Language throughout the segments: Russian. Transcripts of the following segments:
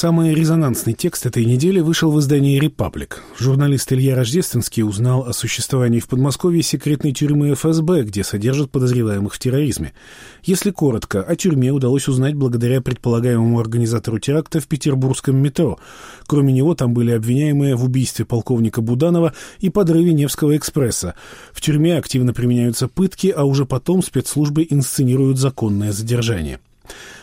Самый резонансный текст этой недели вышел в издании «Репаблик». Журналист Илья Рождественский узнал о существовании в Подмосковье секретной тюрьмы ФСБ, где содержат подозреваемых в терроризме. Если коротко, о тюрьме удалось узнать благодаря предполагаемому организатору теракта в петербургском метро. Кроме него там были обвиняемые в убийстве полковника Буданова и подрыве Невского экспресса. В тюрьме активно применяются пытки, а уже потом спецслужбы инсценируют законное задержание.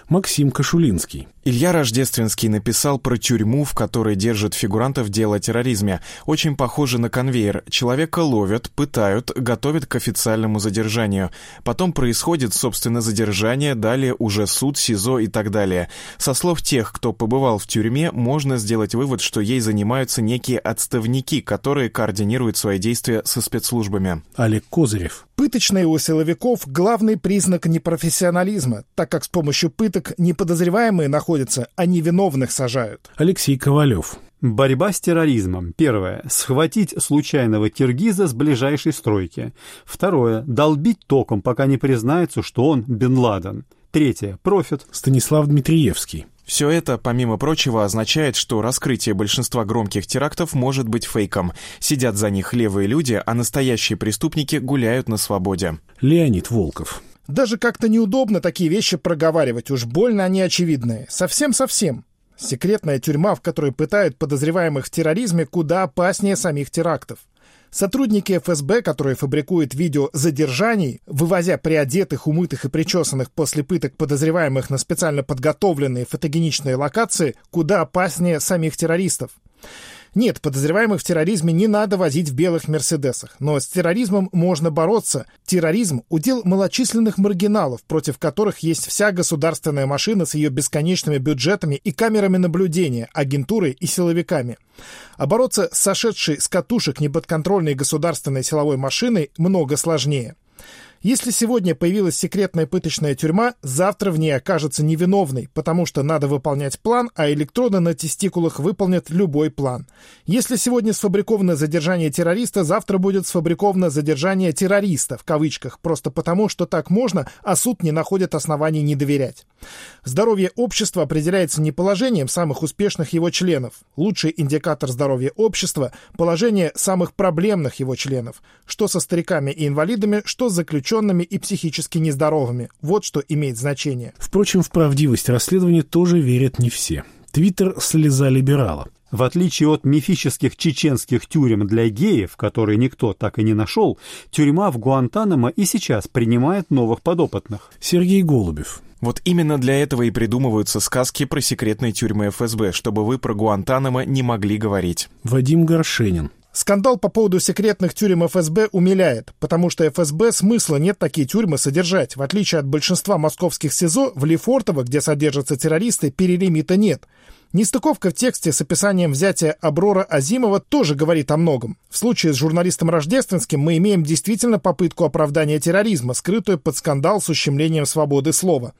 Максим Кашулинский. Илья Рождественский написал про тюрьму, в которой держат фигурантов дела о терроризме. Очень похоже на конвейер. Человека ловят, пытают, готовят к официальному задержанию. Потом происходит, собственно, задержание, далее уже суд, СИЗО и так далее. Со слов тех, кто побывал в тюрьме, можно сделать вывод, что ей занимаются некие отставники, которые координируют свои действия со спецслужбами. Олег Козырев. Пыточные у силовиков – главный признак непрофессионализма, так как с помощью пыток неподозреваемые находятся, а невиновных сажают. Алексей Ковалев. Борьба с терроризмом. Первое. Схватить случайного киргиза с ближайшей стройки. Второе. Долбить током, пока не признается, что он Бен Ладен. Третье. Профит. Станислав Дмитриевский. Все это, помимо прочего, означает, что раскрытие большинства громких терактов может быть фейком. Сидят за них левые люди, а настоящие преступники гуляют на свободе. Леонид Волков. Даже как-то неудобно такие вещи проговаривать, уж больно они очевидные. Совсем-совсем. Секретная тюрьма, в которой пытают подозреваемых в терроризме, куда опаснее самих терактов. Сотрудники ФСБ, которые фабрикуют видео задержаний, вывозя приодетых, умытых и причесанных после пыток подозреваемых на специально подготовленные фотогеничные локации, куда опаснее самих террористов. Нет, подозреваемых в терроризме не надо возить в белых «Мерседесах». Но с терроризмом можно бороться. Терроризм – удел малочисленных маргиналов, против которых есть вся государственная машина с ее бесконечными бюджетами и камерами наблюдения, агентурой и силовиками. А бороться с сошедшей с катушек неподконтрольной государственной силовой машиной много сложнее. Если сегодня появилась секретная пыточная тюрьма, завтра в ней окажется невиновной, потому что надо выполнять план, а электроды на тестикулах выполнят любой план. Если сегодня сфабриковано задержание террориста, завтра будет сфабриковано задержание террориста, в кавычках, просто потому, что так можно, а суд не находит оснований не доверять. Здоровье общества определяется не положением самых успешных его членов. Лучший индикатор здоровья общества – положение самых проблемных его членов. Что со стариками и инвалидами, что с заключенными и психически нездоровыми. Вот что имеет значение. Впрочем, в правдивость расследования тоже верят не все. Твиттер – слеза либерала. В отличие от мифических чеченских тюрем для геев, которые никто так и не нашел, тюрьма в Гуантанамо и сейчас принимает новых подопытных. Сергей Голубев. Вот именно для этого и придумываются сказки про секретные тюрьмы ФСБ, чтобы вы про Гуантанамо не могли говорить. Вадим Горшенин. Скандал по поводу секретных тюрем ФСБ умиляет, потому что ФСБ смысла нет такие тюрьмы содержать. В отличие от большинства московских СИЗО, в Лефортово, где содержатся террористы, перелимита нет. Нестыковка в тексте с описанием взятия Аброра Азимова тоже говорит о многом. В случае с журналистом Рождественским мы имеем действительно попытку оправдания терроризма, скрытую под скандал с ущемлением свободы слова.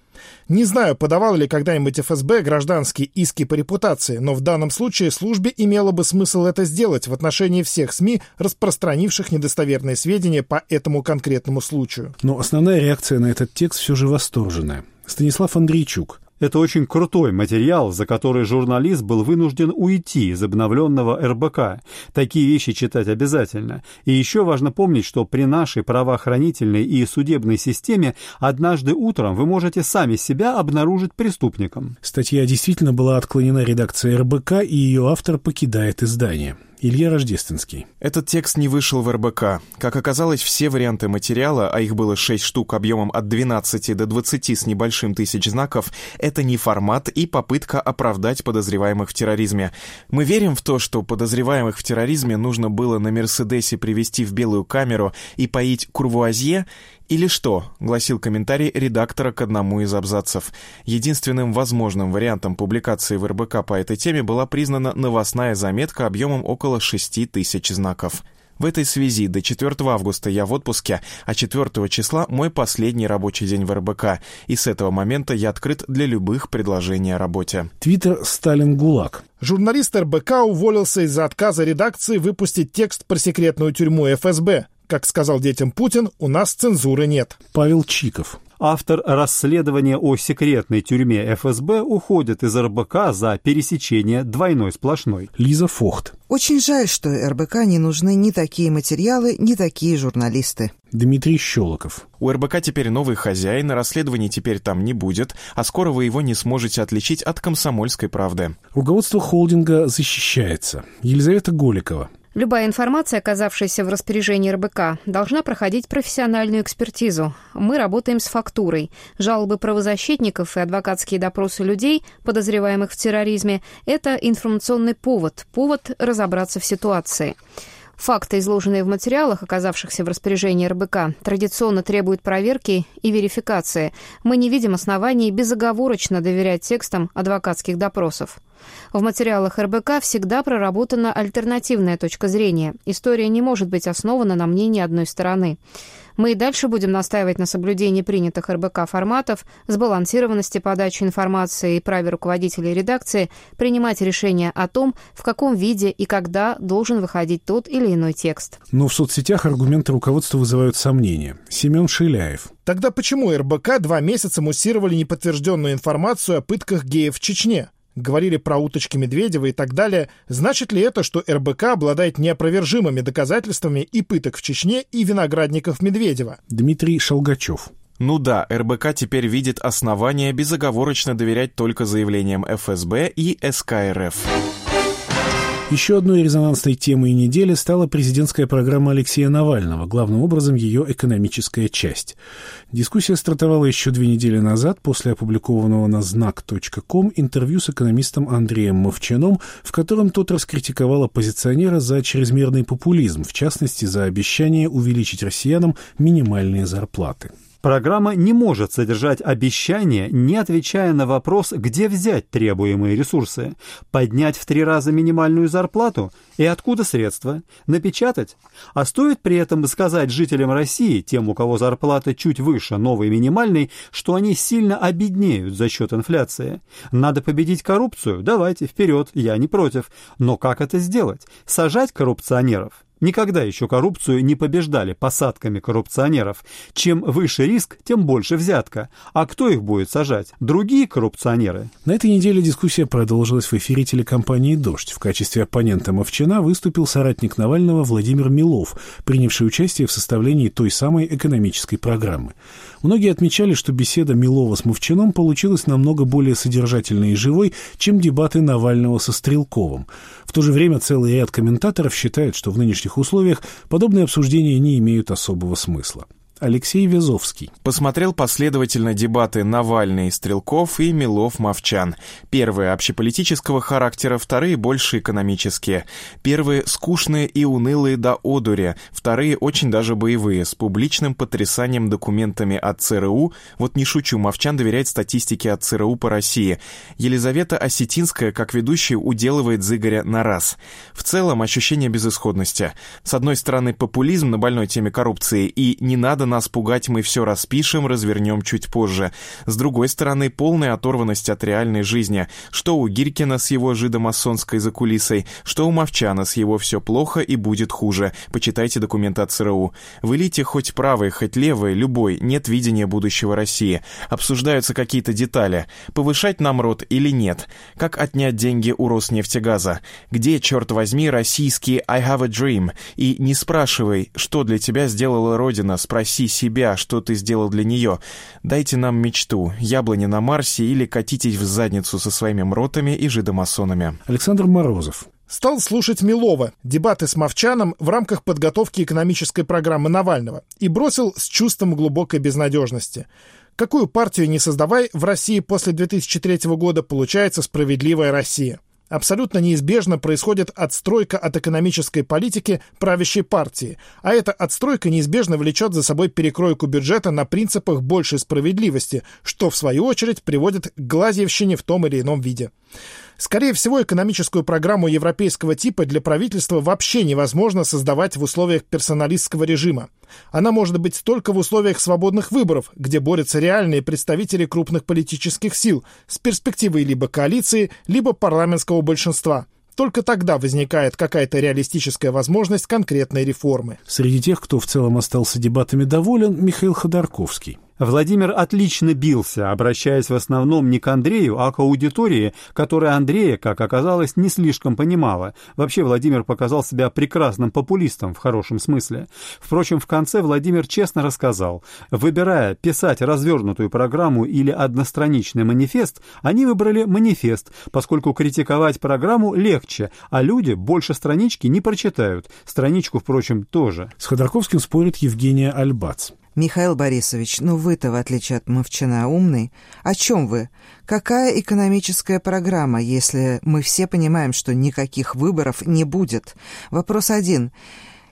Не знаю, подавал ли когда-нибудь ФСБ гражданские иски по репутации, но в данном случае службе имело бы смысл это сделать в отношении всех СМИ, распространивших недостоверные сведения по этому конкретному случаю. Но основная реакция на этот текст все же восторженная. Станислав Андрейчук – это очень крутой материал, за который журналист был вынужден уйти из обновленного РБК. Такие вещи читать обязательно. И еще важно помнить, что при нашей правоохранительной и судебной системе однажды утром вы можете сами себя обнаружить преступником. Статья действительно была отклонена редакцией РБК, и ее автор покидает издание. Илья Рождественский. Этот текст не вышел в РБК. Как оказалось, все варианты материала, а их было 6 штук объемом от 12 до 20 с небольшим тысяч знаков, это не формат и попытка оправдать подозреваемых в терроризме. Мы верим в то, что подозреваемых в терроризме нужно было на Мерседесе привести в белую камеру и поить курвуазье, «Или что?» — гласил комментарий редактора к одному из абзацев. Единственным возможным вариантом публикации в РБК по этой теме была признана новостная заметка объемом около 6 тысяч знаков. В этой связи до 4 августа я в отпуске, а 4 числа мой последний рабочий день в РБК, и с этого момента я открыт для любых предложений о работе. Твиттер Сталин ГУЛАГ. Журналист РБК уволился из-за отказа редакции выпустить текст про секретную тюрьму ФСБ. Как сказал детям Путин, у нас цензуры нет. Павел Чиков. Автор расследования о секретной тюрьме ФСБ уходит из РБК за пересечение двойной сплошной. Лиза Фохт. Очень жаль, что РБК не нужны ни такие материалы, ни такие журналисты. Дмитрий Щелоков. У РБК теперь новый хозяин, расследований теперь там не будет, а скоро вы его не сможете отличить от комсомольской правды. Руководство холдинга защищается. Елизавета Голикова. Любая информация, оказавшаяся в распоряжении РБК, должна проходить профессиональную экспертизу. Мы работаем с фактурой. Жалобы правозащитников и адвокатские допросы людей, подозреваемых в терроризме, это информационный повод, повод разобраться в ситуации. Факты, изложенные в материалах, оказавшихся в распоряжении РБК, традиционно требуют проверки и верификации. Мы не видим оснований безоговорочно доверять текстам адвокатских допросов. В материалах РБК всегда проработана альтернативная точка зрения. История не может быть основана на мнении одной стороны. Мы и дальше будем настаивать на соблюдении принятых РБК форматов, сбалансированности подачи информации и праве руководителей редакции принимать решения о том, в каком виде и когда должен выходить тот или иной текст. Но в соцсетях аргументы руководства вызывают сомнения. Семен Шиляев. Тогда почему РБК два месяца муссировали неподтвержденную информацию о пытках геев в Чечне? Говорили про уточки Медведева и так далее, значит ли это, что РБК обладает неопровержимыми доказательствами и пыток в Чечне, и виноградников Медведева? Дмитрий Шалгачев. Ну да, РБК теперь видит основания безоговорочно доверять только заявлениям ФСБ и СКРФ. Еще одной резонансной темой недели стала президентская программа Алексея Навального, главным образом ее экономическая часть. Дискуссия стартовала еще две недели назад после опубликованного на знак.ком интервью с экономистом Андреем Мовчаном, в котором тот раскритиковал оппозиционера за чрезмерный популизм, в частности за обещание увеличить россиянам минимальные зарплаты. Программа не может содержать обещания, не отвечая на вопрос, где взять требуемые ресурсы, поднять в три раза минимальную зарплату и откуда средства, напечатать. А стоит при этом сказать жителям России, тем, у кого зарплата чуть выше новой минимальной, что они сильно обеднеют за счет инфляции. Надо победить коррупцию? Давайте, вперед, я не против. Но как это сделать? Сажать коррупционеров? Никогда еще коррупцию не побеждали посадками коррупционеров. Чем выше риск, тем больше взятка. А кто их будет сажать? Другие коррупционеры? На этой неделе дискуссия продолжилась в эфире телекомпании «Дождь». В качестве оппонента Мовчина выступил соратник Навального Владимир Милов, принявший участие в составлении той самой экономической программы. Многие отмечали, что беседа Милова с Мовчином получилась намного более содержательной и живой, чем дебаты Навального со Стрелковым. В то же время целый ряд комментаторов считает, что в нынешних условиях подобные обсуждения не имеют особого смысла. Алексей Вязовский. Посмотрел последовательно дебаты Навальный, Стрелков и Милов-Мовчан. Первые общеполитического характера, вторые больше экономические. Первые скучные и унылые до одури, вторые очень даже боевые, с публичным потрясанием документами от ЦРУ. Вот не шучу, Мовчан доверяет статистике от ЦРУ по России. Елизавета Осетинская, как ведущая, уделывает Зыгоря на раз. В целом ощущение безысходности. С одной стороны популизм на больной теме коррупции и не надо нас пугать, мы все распишем, развернем чуть позже. С другой стороны, полная оторванность от реальной жизни. Что у Гиркина с его жидомасонской закулисой, что у Мовчана с его «все плохо и будет хуже». Почитайте документы от ЦРУ. Вылите хоть правый, хоть левый, любой, нет видения будущего России. Обсуждаются какие-то детали. Повышать нам рот или нет? Как отнять деньги у Роснефтегаза? Где, черт возьми, российский «I have a dream»? И не спрашивай, что для тебя сделала Родина, спроси спроси себя, что ты сделал для нее. Дайте нам мечту, яблони на Марсе или катитесь в задницу со своими мротами и жидомасонами. Александр Морозов. Стал слушать Милова, дебаты с Мовчаном в рамках подготовки экономической программы Навального и бросил с чувством глубокой безнадежности. Какую партию не создавай, в России после 2003 года получается справедливая Россия. Абсолютно неизбежно происходит отстройка от экономической политики правящей партии, а эта отстройка неизбежно влечет за собой перекройку бюджета на принципах большей справедливости, что, в свою очередь, приводит к глазьевщине в том или ином виде. Скорее всего, экономическую программу европейского типа для правительства вообще невозможно создавать в условиях персоналистского режима. Она может быть только в условиях свободных выборов, где борются реальные представители крупных политических сил с перспективой либо коалиции, либо парламентского большинства – только тогда возникает какая-то реалистическая возможность конкретной реформы. Среди тех, кто в целом остался дебатами доволен, Михаил Ходорковский. Владимир отлично бился, обращаясь в основном не к Андрею, а к аудитории, которая Андрея, как оказалось, не слишком понимала. Вообще Владимир показал себя прекрасным популистом в хорошем смысле. Впрочем, в конце Владимир честно рассказал, выбирая писать развернутую программу или одностраничный манифест, они выбрали манифест, поскольку критиковать программу легче, а люди больше странички не прочитают. Страничку, впрочем, тоже. С Ходорковским спорит Евгения Альбац. Михаил Борисович, ну вы-то, в отличие от Мовчана, умный. О чем вы? Какая экономическая программа, если мы все понимаем, что никаких выборов не будет? Вопрос один.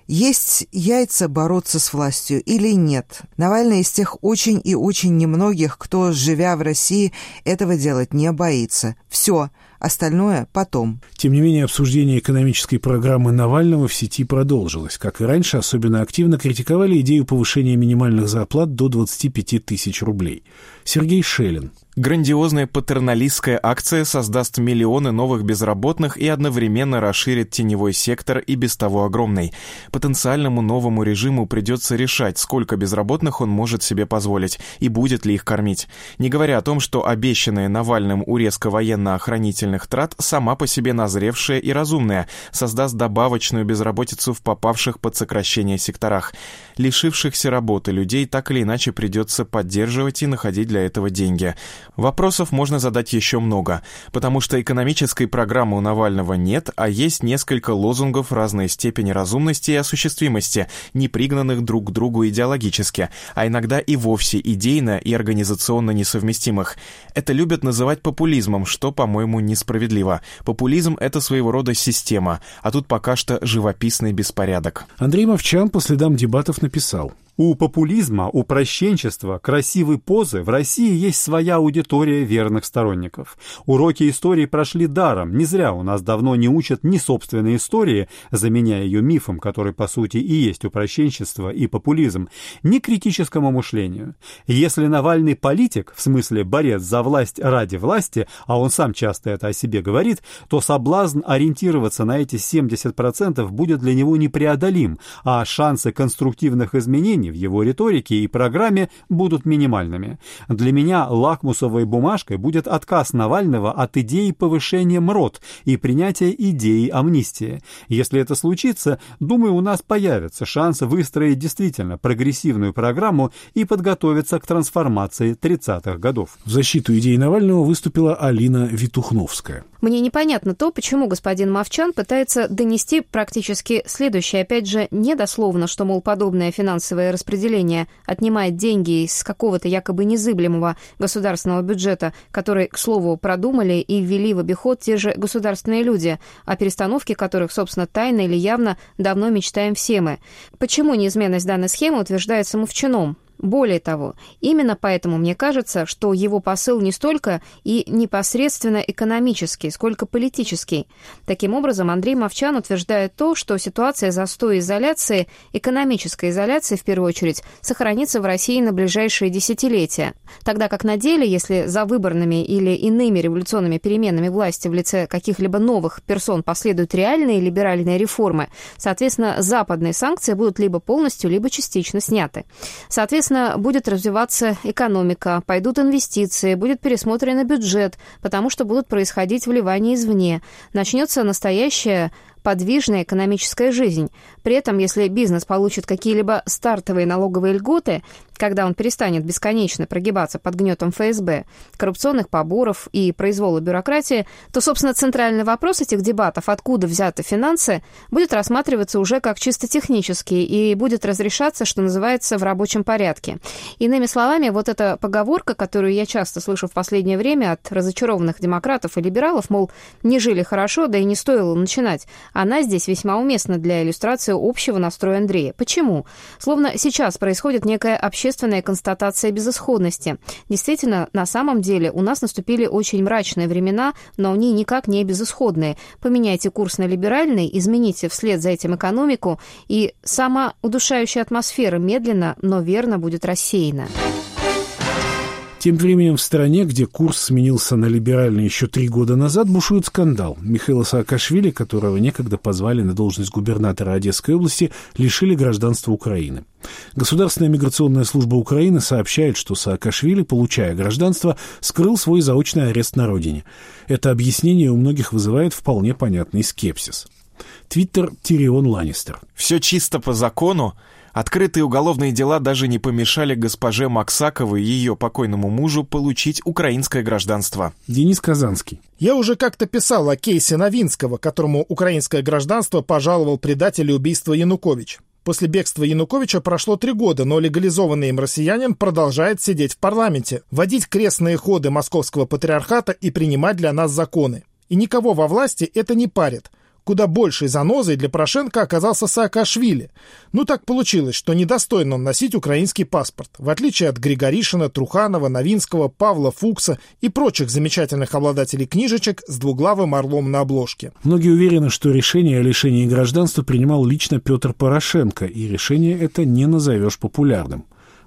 Есть яйца бороться с властью или нет? Навальный из тех очень и очень немногих, кто, живя в России, этого делать не боится. Все. Остальное потом. Тем не менее, обсуждение экономической программы Навального в сети продолжилось. Как и раньше, особенно активно критиковали идею повышения минимальных зарплат до 25 тысяч рублей. Сергей Шелин, Грандиозная патерналистская акция создаст миллионы новых безработных и одновременно расширит теневой сектор и без того огромный. Потенциальному новому режиму придется решать, сколько безработных он может себе позволить и будет ли их кормить. Не говоря о том, что обещанная Навальным урезка военно-охранительных трат сама по себе назревшая и разумная, создаст добавочную безработицу в попавших под сокращение секторах. Лишившихся работы людей так или иначе придется поддерживать и находить для этого деньги. Вопросов можно задать еще много, потому что экономической программы у Навального нет, а есть несколько лозунгов разной степени разумности и осуществимости, не пригнанных друг к другу идеологически, а иногда и вовсе идейно и организационно несовместимых. Это любят называть популизмом, что, по-моему, несправедливо. Популизм — это своего рода система, а тут пока что живописный беспорядок. Андрей Мовчан по следам дебатов написал – у популизма, упрощенчества, красивой позы в России есть своя аудитория верных сторонников. Уроки истории прошли даром. Не зря у нас давно не учат ни собственной истории, заменяя ее мифом, который по сути и есть упрощенчество и популизм, ни критическому мышлению. Если Навальный политик, в смысле борец за власть ради власти, а он сам часто это о себе говорит, то соблазн ориентироваться на эти 70% будет для него непреодолим, а шансы конструктивных изменений изменений в его риторике и программе будут минимальными. Для меня лакмусовой бумажкой будет отказ Навального от идеи повышения МРОТ и принятия идеи амнистии. Если это случится, думаю, у нас появится шанс выстроить действительно прогрессивную программу и подготовиться к трансформации 30-х годов. В защиту идеи Навального выступила Алина Витухновская. Мне непонятно то, почему господин Мовчан пытается донести практически следующее, опять же, недословно, что, мол, подобное финансовое распределение отнимает деньги из какого-то якобы незыблемого государственного бюджета, который, к слову, продумали и ввели в обиход те же государственные люди, о перестановке которых, собственно, тайно или явно давно мечтаем все мы. Почему неизменность данной схемы утверждается Мовчаном? Более того, именно поэтому мне кажется, что его посыл не столько и непосредственно экономический, сколько политический. Таким образом, Андрей Мовчан утверждает то, что ситуация застоя изоляции, экономической изоляции в первую очередь, сохранится в России на ближайшие десятилетия. Тогда как на деле, если за выборными или иными революционными переменами власти в лице каких-либо новых персон последуют реальные либеральные реформы, соответственно, западные санкции будут либо полностью, либо частично сняты. Соответственно, Соответственно, будет развиваться экономика, пойдут инвестиции, будет пересмотрен бюджет, потому что будут происходить вливания извне. Начнется настоящая подвижная экономическая жизнь. При этом, если бизнес получит какие-либо стартовые налоговые льготы, когда он перестанет бесконечно прогибаться под гнетом ФСБ, коррупционных поборов и произвола бюрократии, то, собственно, центральный вопрос этих дебатов, откуда взяты финансы, будет рассматриваться уже как чисто технический и будет разрешаться, что называется, в рабочем порядке. Иными словами, вот эта поговорка, которую я часто слышу в последнее время от разочарованных демократов и либералов, мол, не жили хорошо, да и не стоило начинать, она здесь весьма уместна для иллюстрации общего настроя Андрея. Почему? Словно сейчас происходит некая общественная констатация безысходности. Действительно, на самом деле у нас наступили очень мрачные времена, но они никак не безысходные. Поменяйте курс на либеральный, измените вслед за этим экономику, и сама удушающая атмосфера медленно, но верно будет рассеяна. Тем временем в стране, где курс сменился на либеральный еще три года назад, бушует скандал. Михаила Саакашвили, которого некогда позвали на должность губернатора Одесской области, лишили гражданства Украины. Государственная миграционная служба Украины сообщает, что Саакашвили, получая гражданство, скрыл свой заочный арест на родине. Это объяснение у многих вызывает вполне понятный скепсис. Твиттер Тирион Ланнистер. «Все чисто по закону. Открытые уголовные дела даже не помешали госпоже Максаковой и ее покойному мужу получить украинское гражданство. Денис Казанский. Я уже как-то писал о кейсе Новинского, которому украинское гражданство пожаловал предатель убийства Янукович. После бегства Януковича прошло три года, но легализованный им россиянин продолжает сидеть в парламенте, водить крестные ходы московского патриархата и принимать для нас законы. И никого во власти это не парит – Куда большей занозой для Порошенко оказался Саакашвили. Ну так получилось, что недостоин он носить украинский паспорт, в отличие от Григоришина, Труханова, Новинского, Павла Фукса и прочих замечательных обладателей книжечек с двуглавым орлом на обложке. Многие уверены, что решение о лишении гражданства принимал лично Петр Порошенко, и решение это не назовешь популярным.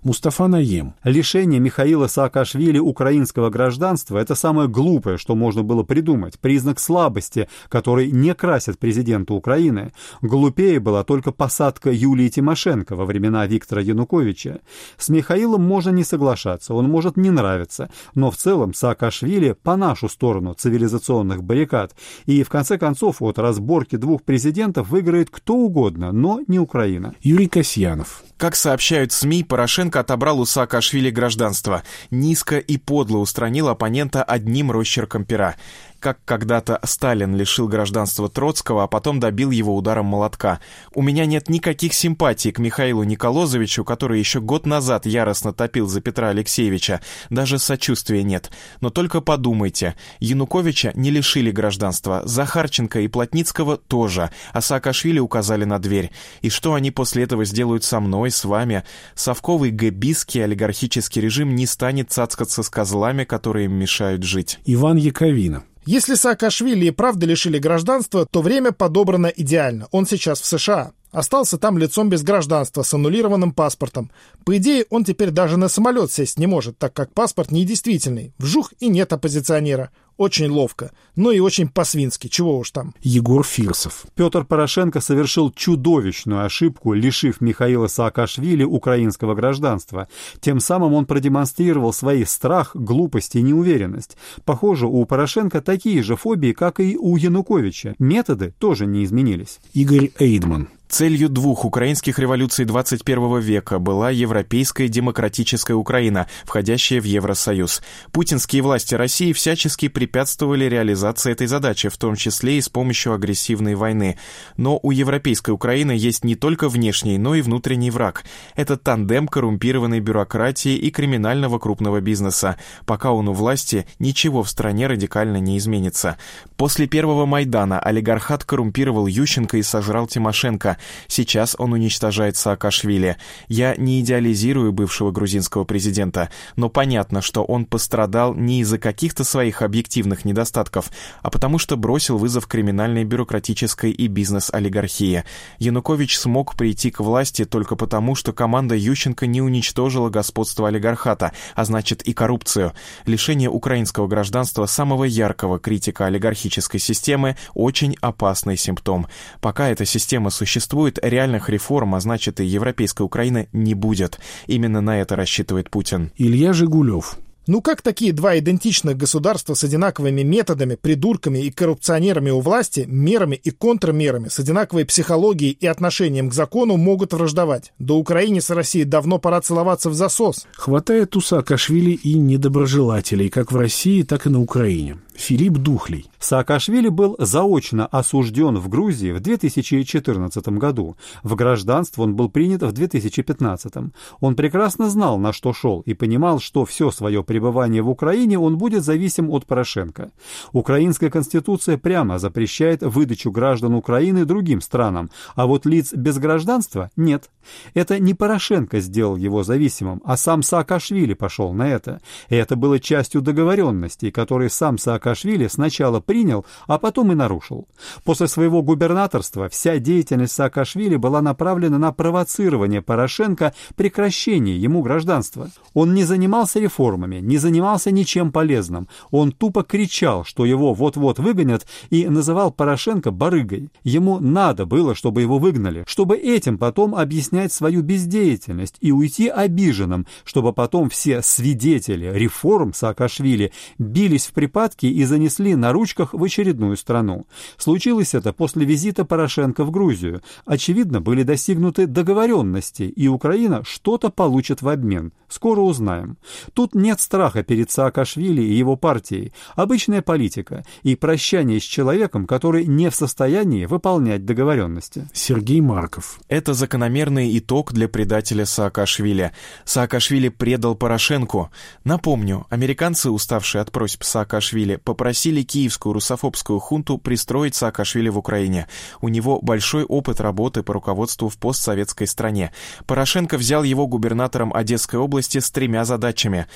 Мустафа Наем. Лишение Михаила Саакашвили украинского гражданства – это самое глупое, что можно было придумать, признак слабости, который не красит президента Украины. Глупее была только посадка Юлии Тимошенко во времена Виктора Януковича. С Михаилом можно не соглашаться, он может не нравиться, но в целом Саакашвили по нашу сторону цивилизационных баррикад, и в конце концов от разборки двух президентов выиграет кто угодно, но не Украина. Юрий Касьянов. Как сообщают СМИ, Порошенко отобрал у Саакашвили гражданство, низко и подло устранил оппонента одним росчерком пера как когда-то Сталин лишил гражданства Троцкого, а потом добил его ударом молотка. У меня нет никаких симпатий к Михаилу Николозовичу, который еще год назад яростно топил за Петра Алексеевича. Даже сочувствия нет. Но только подумайте, Януковича не лишили гражданства, Захарченко и Плотницкого тоже, а Саакашвили указали на дверь. И что они после этого сделают со мной, с вами? Совковый гэбистский олигархический режим не станет цацкаться с козлами, которые им мешают жить. Иван Яковина. Если Саакашвили и правда лишили гражданства, то время подобрано идеально. Он сейчас в США. Остался там лицом без гражданства с аннулированным паспортом. По идее, он теперь даже на самолет сесть не может, так как паспорт недействительный. Вжух и нет оппозиционера. Очень ловко, но и очень по-свински, чего уж там. Егор Фирсов. Петр Порошенко совершил чудовищную ошибку, лишив Михаила Саакашвили украинского гражданства. Тем самым он продемонстрировал свой страх, глупость и неуверенность. Похоже, у Порошенко такие же фобии, как и у Януковича. Методы тоже не изменились. Игорь Эйдман. Целью двух украинских революций 21 века была европейская демократическая Украина, входящая в Евросоюз. Путинские власти России всячески препятствовали реализации этой задачи, в том числе и с помощью агрессивной войны. Но у европейской Украины есть не только внешний, но и внутренний враг. Это тандем коррумпированной бюрократии и криминального крупного бизнеса. Пока он у власти, ничего в стране радикально не изменится. После первого Майдана олигархат коррумпировал Ющенко и сожрал Тимошенко. Сейчас он уничтожает Саакашвили. Я не идеализирую бывшего грузинского президента, но понятно, что он пострадал не из-за каких-то своих объективных недостатков, а потому что бросил вызов криминальной бюрократической и бизнес-олигархии. Янукович смог прийти к власти только потому, что команда Ющенко не уничтожила господство олигархата, а значит и коррупцию. Лишение украинского гражданства самого яркого критика олигархической системы очень опасный симптом. Пока эта система существует, существует реальных реформ, а значит и европейской Украины не будет. Именно на это рассчитывает Путин. Илья Жигулев. Ну как такие два идентичных государства с одинаковыми методами, придурками и коррупционерами у власти, мерами и контрмерами, с одинаковой психологией и отношением к закону могут враждовать? До Украине с Россией давно пора целоваться в засос. Хватает у Саакашвили и недоброжелателей, как в России, так и на Украине. Филипп Духлей. Саакашвили был заочно осужден в Грузии в 2014 году. В гражданство он был принят в 2015. Он прекрасно знал, на что шел, и понимал, что все свое пребывание в Украине он будет зависим от Порошенко. Украинская конституция прямо запрещает выдачу граждан Украины другим странам, а вот лиц без гражданства нет. Это не Порошенко сделал его зависимым, а сам Саакашвили пошел на это. И это было частью договоренностей, которые сам Саакашвили сначала принял, а потом и нарушил. После своего губернаторства вся деятельность Саакашвили была направлена на провоцирование Порошенко прекращения ему гражданства. Он не занимался реформами, не занимался ничем полезным. Он тупо кричал, что его вот-вот выгонят, и называл Порошенко барыгой. Ему надо было, чтобы его выгнали, чтобы этим потом объяснять свою бездеятельность и уйти обиженным, чтобы потом все свидетели реформ Саакашвили бились в припадке и занесли на ручках в очередную страну. Случилось это после визита Порошенко в Грузию. Очевидно, были достигнуты договоренности, и Украина что-то получит в обмен. Скоро узнаем. Тут нет страха перед Саакашвили и его партией. Обычная политика и прощание с человеком, который не в состоянии выполнять договоренности. Сергей Марков. Это закономерный итог для предателя Саакашвили. Саакашвили предал Порошенко. Напомню, американцы, уставшие от просьб Саакашвили, попросили киевскую русофобскую хунту пристроить Саакашвили в Украине. У него большой опыт работы по руководству в постсоветской стране. Порошенко взял его губернатором Одесской области с тремя задачами.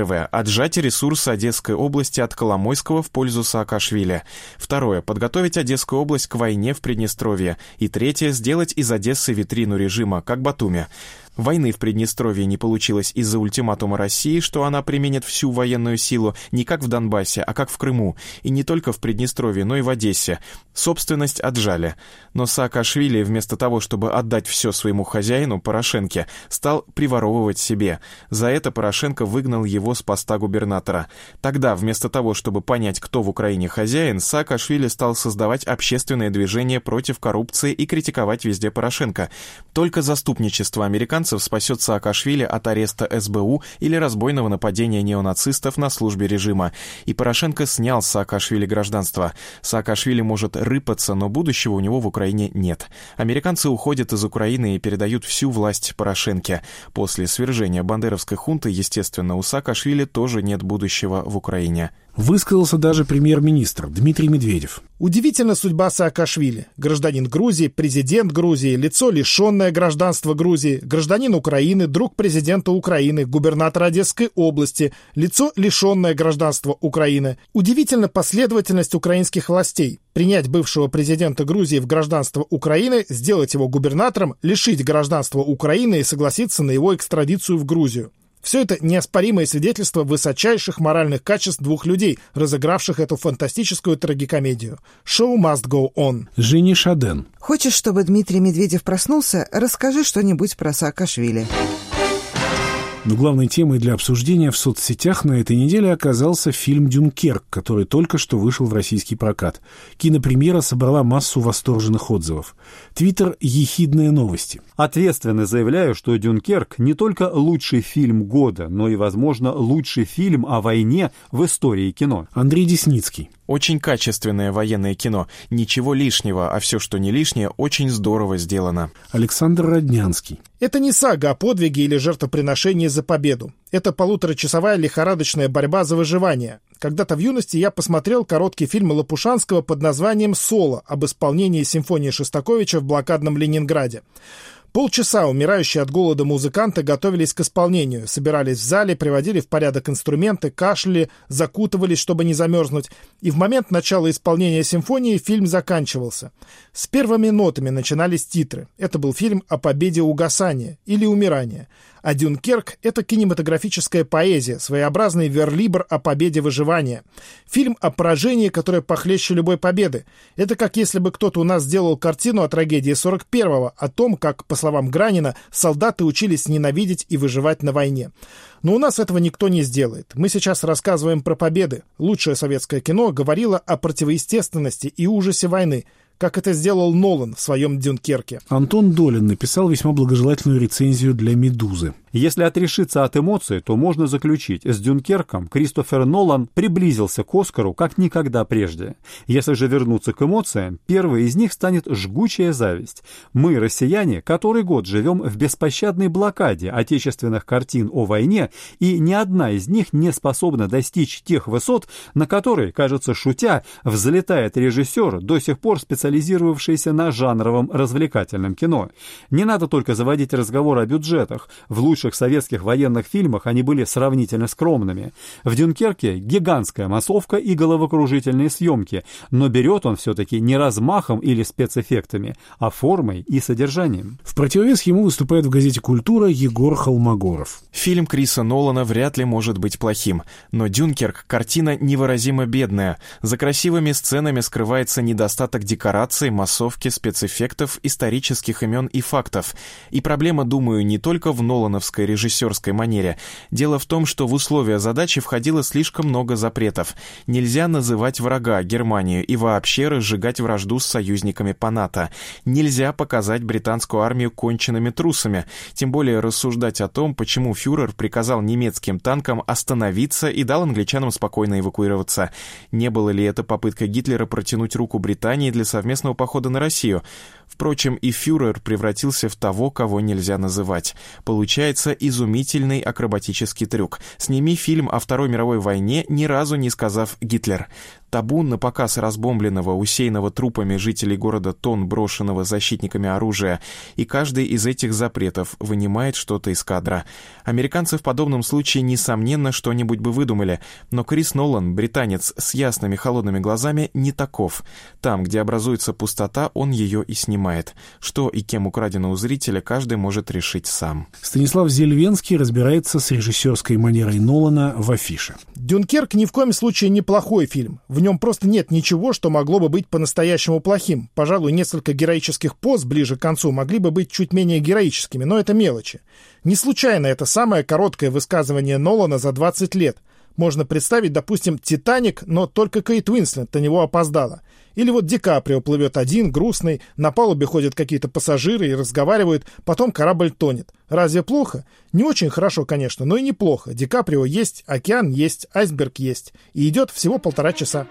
Первое – отжать ресурсы Одесской области от Коломойского в пользу Саакашвили. Второе – подготовить Одесскую область к войне в Приднестровье. И третье – сделать из Одессы витрину режима, как Батуми. Войны в Приднестровье не получилось из-за ультиматума России, что она применит всю военную силу не как в Донбассе, а как в Крыму, и не только в Приднестровье, но и в Одессе. Собственность отжали. Но Саакашвили вместо того, чтобы отдать все своему хозяину, Порошенке, стал приворовывать себе. За это Порошенко выгнал его с поста губернатора. Тогда, вместо того, чтобы понять, кто в Украине хозяин, Саакашвили стал создавать общественное движение против коррупции и критиковать везде Порошенко. Только заступничество американцев американцев спасет Саакашвили от ареста СБУ или разбойного нападения неонацистов на службе режима. И Порошенко снял с Саакашвили гражданство. Саакашвили может рыпаться, но будущего у него в Украине нет. Американцы уходят из Украины и передают всю власть Порошенке. После свержения бандеровской хунты, естественно, у Саакашвили тоже нет будущего в Украине. Высказался даже премьер-министр Дмитрий Медведев. Удивительна судьба Саакашвили. Гражданин Грузии, президент Грузии, лицо, лишенное гражданства Грузии, гражданин Украины, друг президента Украины, губернатор Одесской области, лицо, лишенное гражданства Украины. Удивительна последовательность украинских властей. Принять бывшего президента Грузии в гражданство Украины, сделать его губернатором, лишить гражданства Украины и согласиться на его экстрадицию в Грузию. Все это неоспоримое свидетельство высочайших моральных качеств двух людей, разыгравших эту фантастическую трагикомедию. Show must go on. Жени Шаден. Хочешь, чтобы Дмитрий Медведев проснулся? Расскажи что-нибудь про Саакашвили. Но главной темой для обсуждения в соцсетях на этой неделе оказался фильм «Дюнкерк», который только что вышел в российский прокат. Кинопремьера собрала массу восторженных отзывов. Твиттер «Ехидные новости». Ответственно заявляю, что «Дюнкерк» не только лучший фильм года, но и, возможно, лучший фильм о войне в истории кино. Андрей Десницкий. Очень качественное военное кино. Ничего лишнего, а все, что не лишнее, очень здорово сделано. Александр Роднянский. Это не сага о подвиге или жертвоприношении за победу. Это полуторачасовая лихорадочная борьба за выживание. Когда-то в юности я посмотрел короткий фильм Лопушанского под названием «Соло» об исполнении симфонии Шостаковича в блокадном Ленинграде. Полчаса умирающие от голода музыканты готовились к исполнению, собирались в зале, приводили в порядок инструменты, кашляли, закутывались, чтобы не замерзнуть, и в момент начала исполнения симфонии фильм заканчивался. С первыми нотами начинались титры. Это был фильм о победе угасания или умирания. А «Дюнкерк» — это кинематографическая поэзия, своеобразный верлибр о победе выживания. Фильм о поражении, которое похлеще любой победы. Это как если бы кто-то у нас сделал картину о трагедии 41-го, о том, как, по словам Гранина, солдаты учились ненавидеть и выживать на войне. Но у нас этого никто не сделает. Мы сейчас рассказываем про победы. Лучшее советское кино говорило о противоестественности и ужасе войны как это сделал Нолан в своем «Дюнкерке». Антон Долин написал весьма благожелательную рецензию для «Медузы». Если отрешиться от эмоций, то можно заключить, с «Дюнкерком» Кристофер Нолан приблизился к «Оскару» как никогда прежде. Если же вернуться к эмоциям, первой из них станет жгучая зависть. Мы, россияне, который год живем в беспощадной блокаде отечественных картин о войне, и ни одна из них не способна достичь тех высот, на которые, кажется, шутя, взлетает режиссер, до сих пор специализировавшийся на жанровом развлекательном кино. Не надо только заводить разговор о бюджетах. В лучшем лучших советских военных фильмах они были сравнительно скромными. В «Дюнкерке» гигантская массовка и головокружительные съемки, но берет он все-таки не размахом или спецэффектами, а формой и содержанием. В противовес ему выступает в газете «Культура» Егор Холмогоров. Фильм Криса Нолана вряд ли может быть плохим, но «Дюнкерк» — картина невыразимо бедная. За красивыми сценами скрывается недостаток декораций, массовки, спецэффектов, исторических имен и фактов. И проблема, думаю, не только в нолановской режиссерской манере. Дело в том, что в условия задачи входило слишком много запретов. Нельзя называть врага Германию и вообще разжигать вражду с союзниками по НАТО. Нельзя показать британскую армию конченными трусами, тем более рассуждать о том, почему фюрер приказал немецким танкам остановиться и дал англичанам спокойно эвакуироваться. Не было ли это попытка Гитлера протянуть руку Британии для совместного похода на Россию? Впрочем, и фюрер превратился в того, кого нельзя называть. Получается изумительный акробатический трюк. Сними фильм о Второй мировой войне, ни разу не сказав «Гитлер». Табун на показ разбомбленного, усеянного трупами жителей города Тон, брошенного защитниками оружия, и каждый из этих запретов вынимает что-то из кадра. Американцы в подобном случае, несомненно, что-нибудь бы выдумали, но Крис Нолан, британец с ясными холодными глазами, не таков. Там, где образуется пустота, он ее и снимает. Что и кем украдено у зрителя, каждый может решить сам. Станислав Зельвенский разбирается с режиссерской манерой Нолана в афише. «Дюнкерк» ни в коем случае не плохой фильм. В нем просто нет ничего, что могло бы быть по-настоящему плохим. Пожалуй, несколько героических поз ближе к концу могли бы быть чуть менее героическими, но это мелочи. Не случайно это самое короткое высказывание Нолана за 20 лет. Можно представить, допустим, «Титаник», но только Кейт Уинслет на него опоздала. Или вот Ди Каприо плывет один, грустный, на палубе ходят какие-то пассажиры и разговаривают, потом корабль тонет. Разве плохо? Не очень хорошо, конечно, но и неплохо. Ди Каприо есть, океан есть, айсберг есть. И идет всего полтора часа.